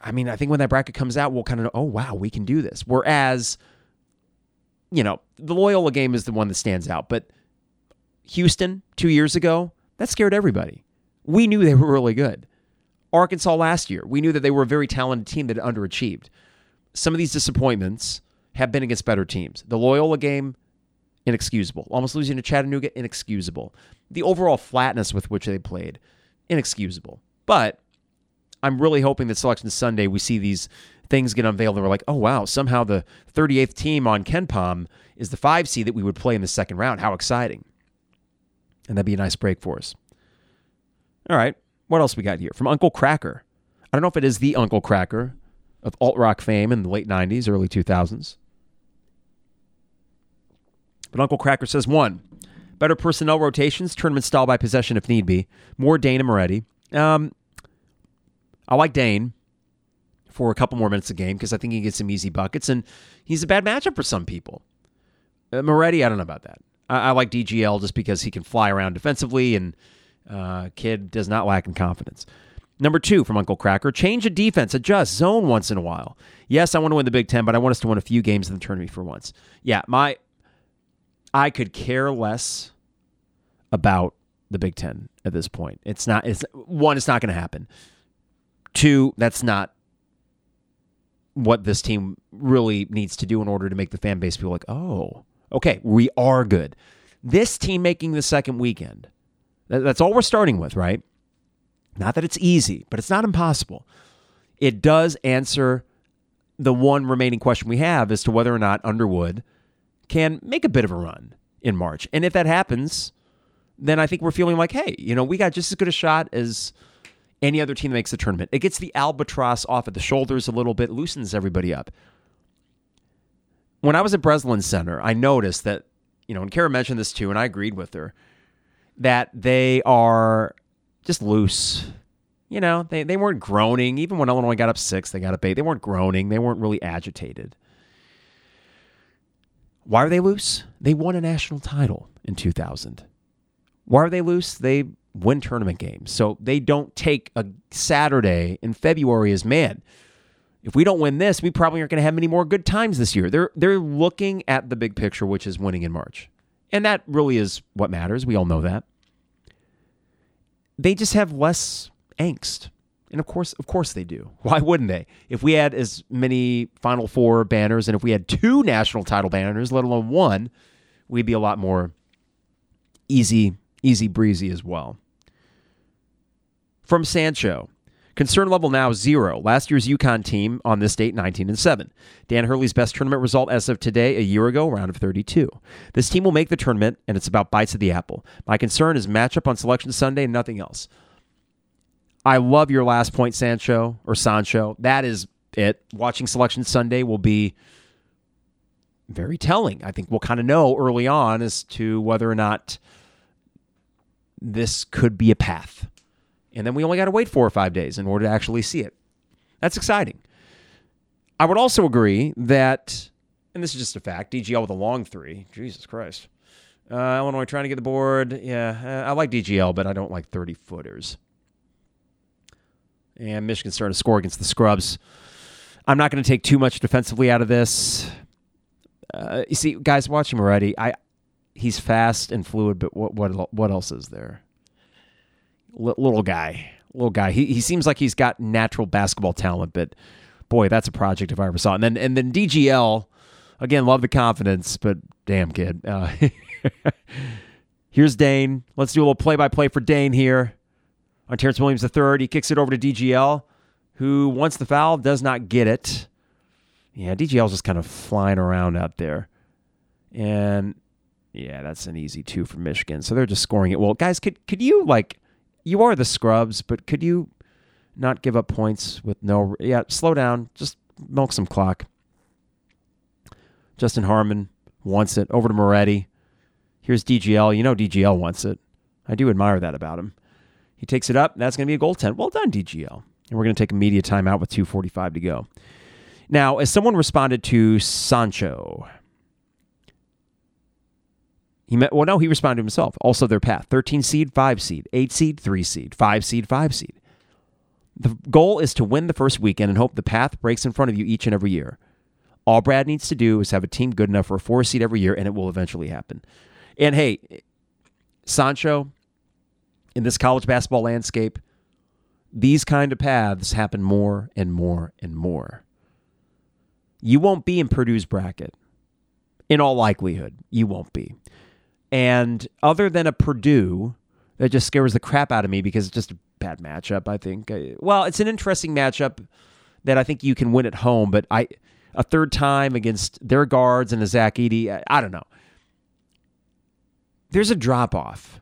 I mean, I think when that bracket comes out, we'll kind of know, oh, wow, we can do this. Whereas, you know, the Loyola game is the one that stands out. But Houston, two years ago, that scared everybody. We knew they were really good. Arkansas last year, we knew that they were a very talented team that underachieved some of these disappointments have been against better teams. The Loyola game, inexcusable. Almost losing to Chattanooga, inexcusable. The overall flatness with which they played, inexcusable. But I'm really hoping that Selection Sunday we see these things get unveiled and we're like, oh wow, somehow the 38th team on KenPom is the five seed that we would play in the second round. How exciting! And that'd be a nice break for us. All right, what else we got here from Uncle Cracker? I don't know if it is the Uncle Kracker of alt rock fame in the late 90s, early 2000s. But Uncle Cracker says one, better personnel rotations, tournament style by possession if need be, more Dain and Moretti. Um, I like Dain for a couple more minutes a game because I think he gets some easy buckets, and he's a bad matchup for some people. Uh, Moretti, I don't know about that. I, I, like DGL just because he can fly around defensively, and uh, kid does not lack in confidence. Number two from Uncle Cracker, change of defense, adjust, zone once in a while. Yes, I want to win the Big Ten, but I want us to win a few games in the tournament for once. Yeah, my I could care less about the Big Ten at this point. It's not it's one, it's not gonna happen. Two, that's not what this team really needs to do in order to make the fan base feel like, oh, okay, we are good. This team making the second weekend, that's all we're starting with, right? Not that it's easy, but it's not impossible. It does answer the one remaining question we have as to whether or not Underwood can make a bit of a run in March. And if that happens, then I think we're feeling like, hey, you know, we got just as good a shot as any other team that makes the tournament. It gets the albatross off at the shoulders a little bit, loosens everybody up. When I was at Breslin Center, I noticed that, you know, and Kara mentioned this too, and I agreed with her, that they are just loose. You know, they, they weren't groaning. Even when Illinois got up six, they got up eight. They weren't groaning. They weren't really agitated. Why are they loose? They won a national title in 2000. Why are they loose? They win tournament games. So they don't take a Saturday in February as, man, if we don't win this, we probably aren't going to have many more good times this year. They're they're looking at the big picture, which is winning in March. And that really is what matters. We all know that they just have less angst. And of course, of course they do. (laughs) Why wouldn't they? If we had as many Final Four banners and if we had two national title banners, let alone one, we'd be a lot more easy, easy breezy as well. From Sancho, Concern level now zero. Last year's UConn team on this date, 19 and 7. Dan Hurley's best tournament result as of today, a year ago, round of 32. This team will make the tournament, and it's about bites of the apple. My concern is matchup on Selection Sunday and nothing else. I love your last point, Sancho or Sancho. That is it. Watching Selection Sunday will be very telling. I think we'll kind of know early on as to whether or not this could be a path. And then we only got to wait four or five days in order to actually see it. That's exciting. I would also agree that, and this is just a fact, DGL with a long three. Jesus Christ. Uh, Illinois trying to get the board. Yeah, uh, I like DGL, but I don't like 30 footers. And Michigan started to score against the Scrubs. I'm not going to take too much defensively out of this. Uh, you see, guys, watch him already. I, he's fast and fluid, but what what what else is there? L- little guy, little guy. He he seems like he's got natural basketball talent, but boy, that's a project if I ever saw. It. And then and then DGL, again, love the confidence, but damn kid. Uh, (laughs) here's Dain. Let's do a little play by play for Dain here on Terrance Williams III. He kicks it over to DGL, who once the foul does not get it. Yeah, DGL's just kind of flying around out there. And yeah, that's an easy two for Michigan. So they're just scoring it. Well, guys, could could you like you are the scrubs, but could you not give up points with no yeah, slow down, just milk some clock. Justin Harmon wants it over to Moretti. Here's DGL. You know DGL wants it. I do admire that about him. He takes it up. That's going to be a goaltend. Well done, DGL. And we're going to take a media timeout with 2.45 to go. Now, as someone responded to Sancho, he met, well, no, he responded to himself. Also, their path 13 seed, 5 seed, 8 seed, 3 seed, 5 seed, 5 seed. The goal is to win the first weekend and hope the path breaks in front of you each and every year. All Brad needs to do is have a team good enough for a four seed every year, and it will eventually happen. And hey, Sancho, in this college basketball landscape, these kind of paths happen more and more and more. You won't be in Purdue's bracket. In all likelihood, you won't be. And other than a Purdue that just scares the crap out of me because it's just a bad matchup, I think. Well, it's an interesting matchup that I think you can win at home, but I a third time against their guards and a Zach Edey, I, I don't know. There's a drop off.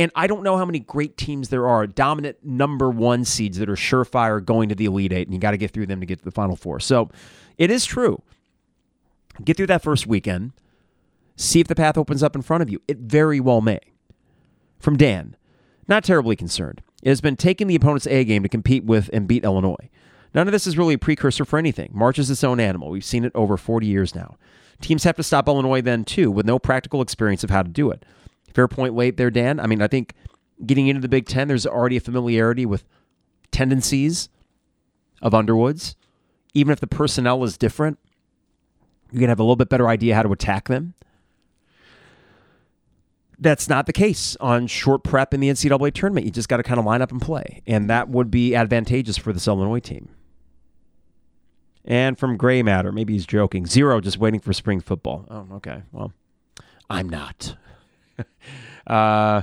And I don't know how many great teams there are, dominant number one seeds that are surefire going to the Elite Eight, and you got to get through them to get to the Final Four. So it is true. Get through that first weekend, see if the path opens up in front of you. It very well may. From Dan, not terribly concerned. It has been taking the opponent's A game to compete with and beat Illinois. None of this is really a precursor for anything. March is its own animal. We've seen it over 40 years now. Teams have to stop Illinois then, too, with no practical experience of how to do it. Fair point late there, Dan. I mean, I think getting into the Big Ten, there's already a familiarity with tendencies of Underwoods. Even if the personnel is different, you can have a little bit better idea how to attack them. That's not the case on short prep in the NCAA tournament. You just got to kind of line up and play. And that would be advantageous for this Illinois team. And from Gray Matter, maybe he's joking. Zero, just waiting for spring football. Oh, okay. Well, I'm not. (laughs) (laughs) uh,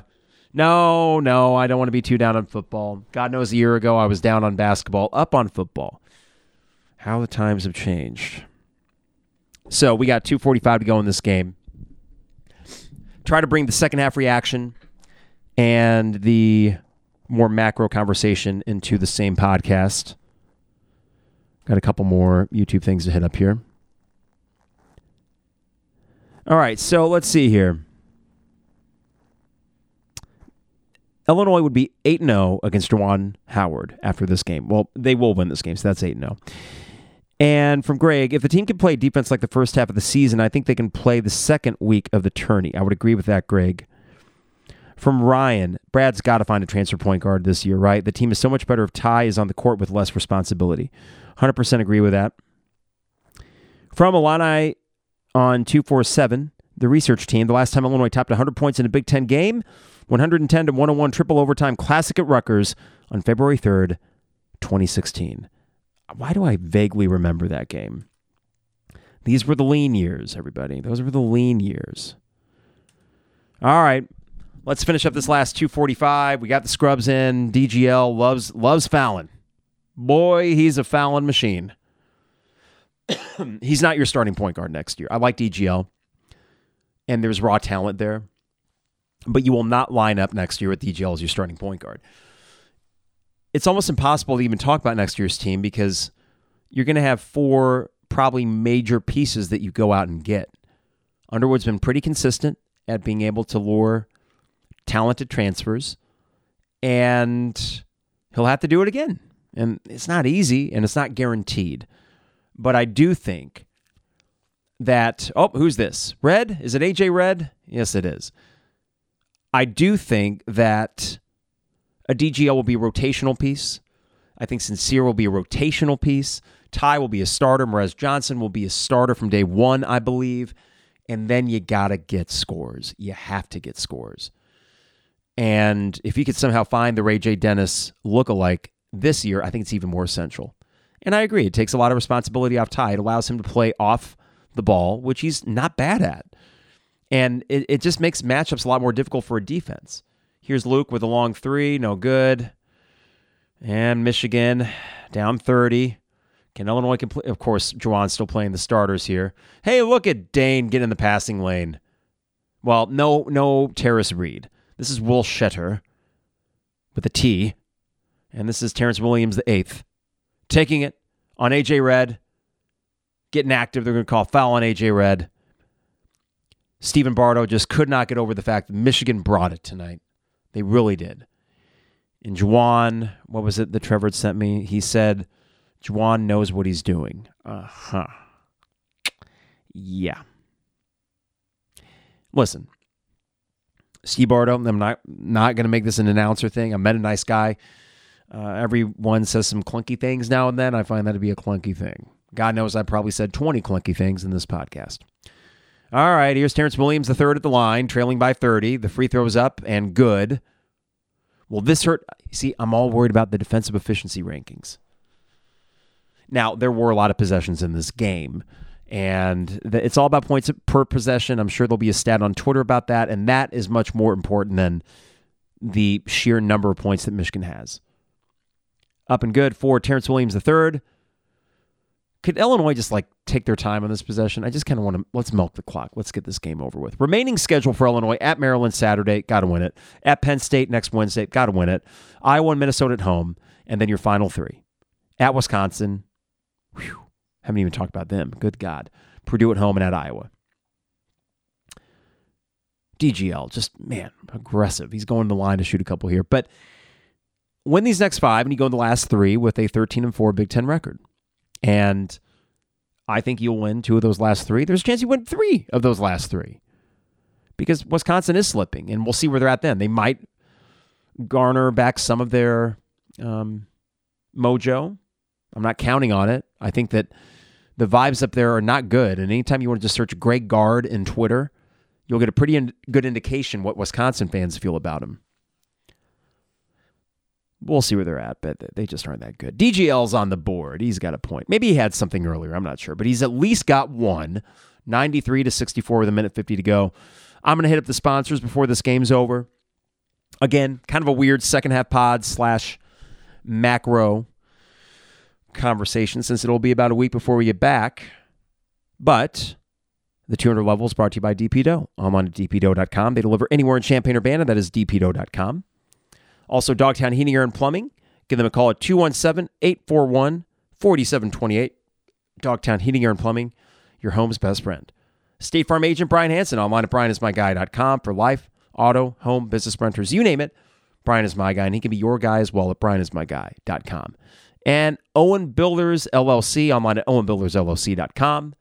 no, no, I don't want to be too down on football. God knows a year ago I was down on basketball, up on football. How the times have changed. So we got 245 to go in this game. Try to bring the second half reaction and the more macro conversation into the same podcast. Got a couple more YouTube things to hit up here. All right, so let's see here. Illinois would be 8 0 against Juwan Howard after this game. Well, they will win this game, so that's 8 0. And from Greg, if the team can play defense like the first half of the season, I think they can play the second week of the tourney. I would agree with that, Greg. From Ryan, Brad's got to find a transfer point guard this year, right? The team is so much better if Ty is on the court with less responsibility. 100% agree with that. From Illini on 247, the research team, the last time Illinois topped 100 points in a Big Ten game, 110 to 101 triple overtime classic at Rutgers on February 3rd, 2016. Why do I vaguely remember that game? These were the lean years, everybody. Those were the lean years. All right. Let's finish up this last 245. We got the scrubs in. DGL loves loves Fallon. Boy, he's a Fallon machine. (coughs) he's not your starting point guard next year. I like DGL. And there's raw talent there. But you will not line up next year with DGL as your starting point guard it's almost impossible to even talk about next year's team because you're going to have four probably major pieces that you go out and get. Underwood's been pretty consistent at being able to lure talented transfers, and he'll have to do it again. And it's not easy and it's not guaranteed. But I do think that, oh, who's this? Redd? Is it AJ Redd? Yes, it is. I do think that a DGL will be a rotational piece. I think Sencire will be a rotational piece. Ty will be a starter. Morez Johnson will be a starter from day one, I believe. And then you got to get scores. You have to get scores. And if you could somehow find the Ray J. Dennis look-alike this year, I think it's even more essential. And I agree, it takes a lot of responsibility off Ty. It allows him to play off the ball, which he's not bad at. And it, it just makes matchups a lot more difficult for a defense. Here's Luke with a long three, no good. And Michigan down 30. Can Illinois complete? Of course, Juwan's still playing the starters here. Hey, look at Dain getting in the passing lane. Well, no, no Tarris Reed. This is Will Tschetter with a T. And this is Terrance Williams, the eighth, taking it on AJ Redd, getting active. They're going to call foul on AJ Redd. Stephen Bardo just could not get over the fact that Michigan brought it tonight. They really did. And Juwan, what was it that Trevor sent me? He said, Juwan knows what he's doing. Uh huh. Yeah. Listen, Steve Bardo, I'm not not going to make this an announcer thing. I met a nice guy. Uh, everyone says some clunky things now and then. I find that to be a clunky thing. God knows I probably said 20 clunky things in this podcast. All right, here's Terrance Williams, the third at the line, trailing by 30. The free throw is up and good. Well, this hurt. See, I'm all worried about the defensive efficiency rankings. Now, there were a lot of possessions in this game, and it's all about points per possession. I'm sure there'll be a stat on Twitter about that, and that is much more important than the sheer number of points that Michigan has. Up and good for Terrance Williams the third. Could Illinois just like take their time on this possession? I just kind of want to let's milk the clock. Let's get this game over with. Remaining schedule for Illinois at Maryland Saturday, got to win it. At Penn State next Wednesday, got to win it. Iowa and Minnesota at home, and then your final three. At Wisconsin, whew, haven't even talked about them. Good God. Purdue at home and at Iowa. DGL, just man, aggressive. He's going to the line to shoot a couple here. But win these next five, and you go in the last three with a 13 and 4 Big Ten record. And I think you'll win two of those last three. There's a chance you win three of those last three because Wisconsin is slipping, and we'll see where they're at then. They might garner back some of their um, mojo. I'm not counting on it. I think that the vibes up there are not good. And anytime you want to just search Greg Gard in Twitter, you'll get a pretty in- good indication what Wisconsin fans feel about him. We'll see where they're at, but they just aren't that good. DGL's on the board. He's got a point. Maybe he had something earlier. I'm not sure, but he's at least got one. 93 to 64 with a minute 50 to go. I'm going to hit up the sponsors before this game's over. Again, kind of a weird second half pod slash macro conversation since it'll be about a week before we get back. But the 200 level is brought to you by DP Dough. I'm on dpdough.com. They deliver anywhere in Champaign Urbana. That is dpdough.com. Also, Dogtown Heating, Air, and Plumbing. Give them a call at 217 841 4728. Dogtown Heating, Air, and Plumbing, your home's best friend. State Farm agent Brian Hanson online at brianismyguy.com for life, auto, home, business renters, you name it. Brian is my guy, and he can be your guy as well at brianismyguy.com. And Owen Builders LLC online at owenbuildersllc.com.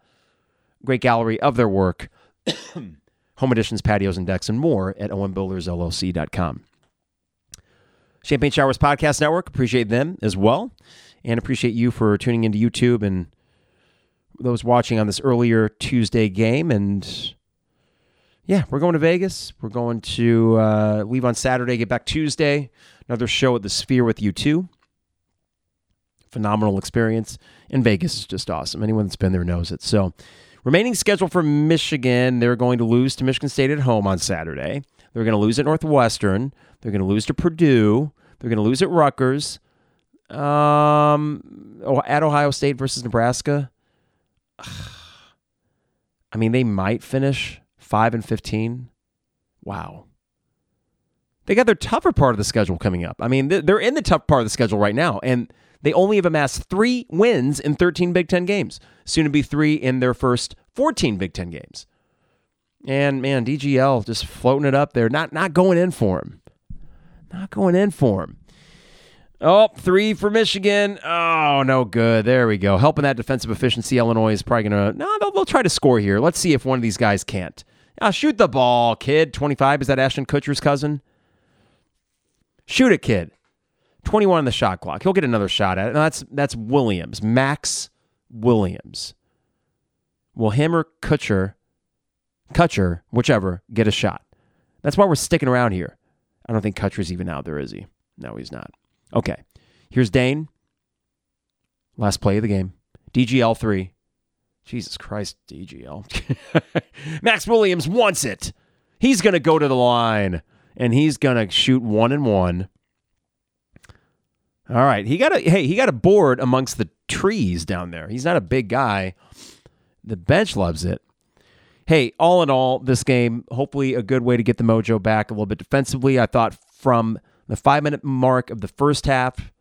Great gallery of their work, (coughs) home additions, patios, and decks, and more at owenbuildersllc.com. Champagne Showers Podcast Network. Appreciate them as well. And appreciate you for tuning into YouTube and those watching on this earlier Tuesday game. And yeah, we're going to Vegas. We're going to uh, leave on Saturday, get back Tuesday. Another show at the Sphere with U2. Phenomenal experience. And Vegas is just awesome. Anyone that's been there knows it. So, remaining schedule for Michigan, they're going to lose to Michigan State at home on Saturday. They're going to lose at Northwestern. They're going to lose to Purdue. They're going to lose at Rutgers. Um, at Ohio State versus Nebraska. (sighs) I mean, they might finish five and fifteen. Wow, They got their tougher part of the schedule coming up. I mean, they're in the tough part of the schedule right now, and they only have amassed three wins in 13 Big Ten games, soon to be three in their first 14 Big Ten games. And man, DGL just floating it up there, not not going in for him, not going in for him. Oh, three for Michigan. Oh, no good. There we go. Helping that defensive efficiency. Illinois is probably going to, no, they'll, they'll try to score here. Let's see if one of these guys can't. Ah, shoot the ball, kid. 25. Is that Ashton Kutcher's cousin? Shoot it, kid. 21 on the shot clock. He'll get another shot at it. No, that's that's Williams. Max Williams. Will him or Kutcher, Kutcher, whichever, get a shot? That's why we're sticking around here. I don't think Kutcher's even out there, is he? No, he's not. Okay. Here's Dain. Last play of the game. DGL 3. Jesus Christ, DGL. (laughs) Max Williams wants it. He's to go to the line and he's to shoot one and one. All right. He got a hey, he got a board amongst the trees down there. He's not a big guy. The bench loves it. Hey, all in all, this game, hopefully a good way to get the mojo back a little bit defensively. I thought from the five minute mark of the first half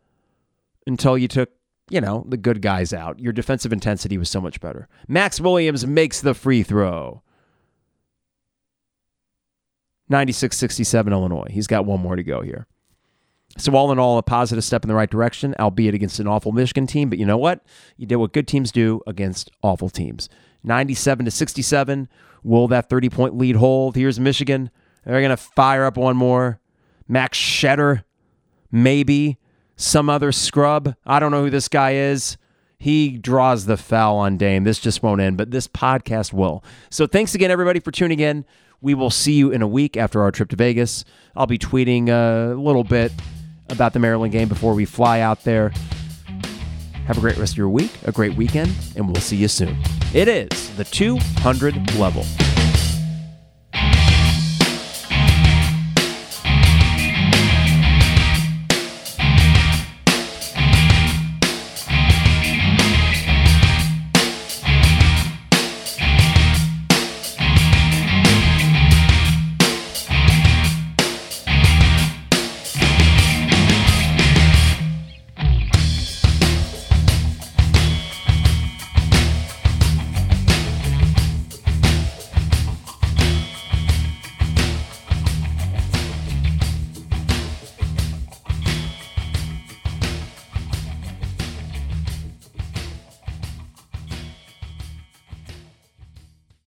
until you took, you know, the good guys out. Your defensive intensity was so much better. Max Williams makes the free throw. 96 67 Illinois. He's got one more to go here. So, all in all, a positive step in the right direction, albeit against an awful Michigan team. But you know what? You did what good teams do against awful teams. 97 to 67. Will that 30 point lead hold? Here's Michigan. They're going to fire up one more. Max Tschetter, maybe some other scrub. I don't know who this guy is. He draws the foul on Dain. This just won't end, but this podcast will. So thanks again, everybody, for tuning in. We will see you in a week after our trip to Vegas. I'll be tweeting uh, a little bit about the Maryland game before we fly out there. Have a great rest of your week, a great weekend, and we'll see you soon. It is the 200 level.